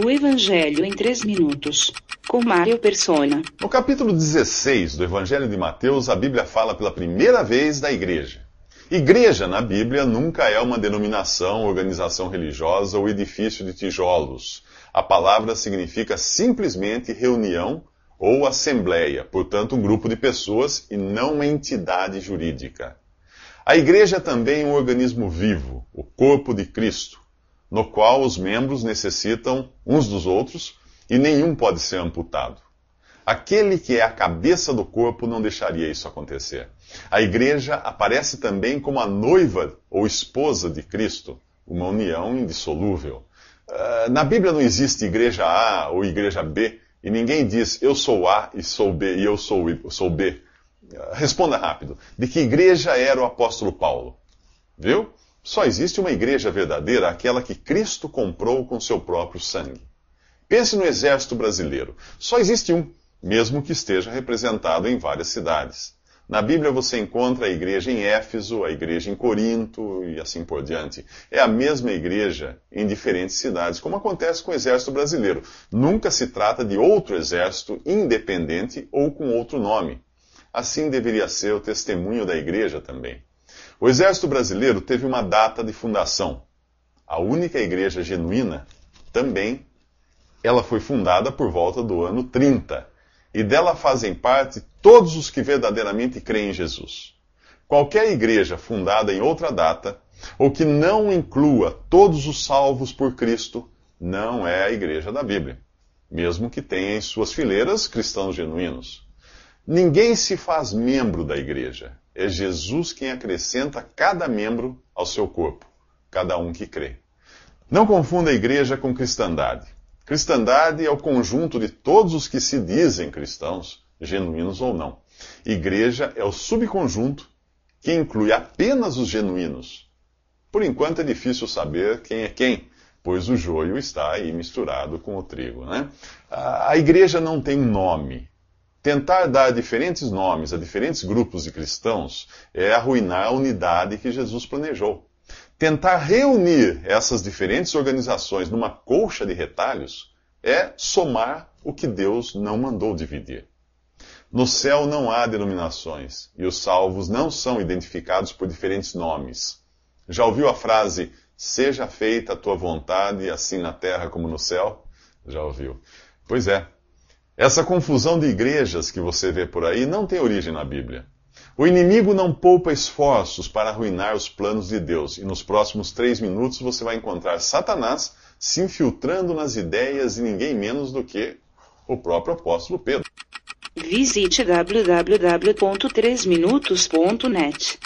O Evangelho em 3 minutos. Com Mário Persona. No capítulo 16 do Evangelho de Mateus, a Bíblia fala pela primeira vez da igreja. Igreja na Bíblia nunca é uma denominação, organização religiosa ou edifício de tijolos. A palavra significa simplesmente reunião ou assembleia, portanto, um grupo de pessoas e não uma entidade jurídica. A igreja é também um organismo vivo, o corpo de Cristo no qual os membros necessitam uns dos outros e nenhum pode ser amputado. Aquele que é a cabeça do corpo não deixaria isso acontecer. A igreja aparece também como a noiva ou esposa de Cristo, uma união indissolúvel. Uh, na Bíblia não existe igreja A ou igreja B, e ninguém diz eu sou A e sou B e eu sou, sou B. Uh, responda rápido. De que igreja era o apóstolo Paulo? Viu? Só existe uma igreja verdadeira, aquela que Cristo comprou com seu próprio sangue. Pense no exército brasileiro. Só existe um, mesmo que esteja representado em várias cidades. Na Bíblia você encontra a igreja em Éfeso, a igreja em Corinto e assim por diante. É a mesma igreja em diferentes cidades, como acontece com o exército brasileiro. Nunca se trata de outro exército independente ou com outro nome. Assim deveria ser o testemunho da igreja também. O Exército Brasileiro teve uma data de fundação. A única igreja genuína também, ela foi fundada por volta do ano 30. E dela fazem parte todos os que verdadeiramente creem em Jesus. Qualquer igreja fundada em outra data, ou que não inclua todos os salvos por Cristo, não é a igreja da Bíblia, mesmo que tenha em suas fileiras cristãos genuínos. Ninguém se faz membro da igreja. É Jesus quem acrescenta cada membro ao seu corpo, cada um que crê. Não confunda a igreja com cristandade. Cristandade é o conjunto de todos os que se dizem cristãos, genuínos ou não. Igreja é o subconjunto que inclui apenas os genuínos. Por enquanto é difícil saber quem é quem, pois o joio está aí misturado com o trigo. Né? A igreja não tem um nome, Tentar dar diferentes nomes a diferentes grupos de cristãos é arruinar a unidade que Jesus planejou. Tentar reunir essas diferentes organizações numa colcha de retalhos é somar o que Deus não mandou dividir. No céu não há denominações e os salvos não são identificados por diferentes nomes. Já ouviu a frase, seja feita a tua vontade, assim na terra como no céu? Já ouviu? Pois é, essa confusão de igrejas que você vê por aí não tem origem na Bíblia. O inimigo não poupa esforços para arruinar os planos de Deus, e nos próximos três minutos você vai encontrar Satanás se infiltrando nas ideias de ninguém menos do que o próprio apóstolo Pedro. Visite www.3minutos.net.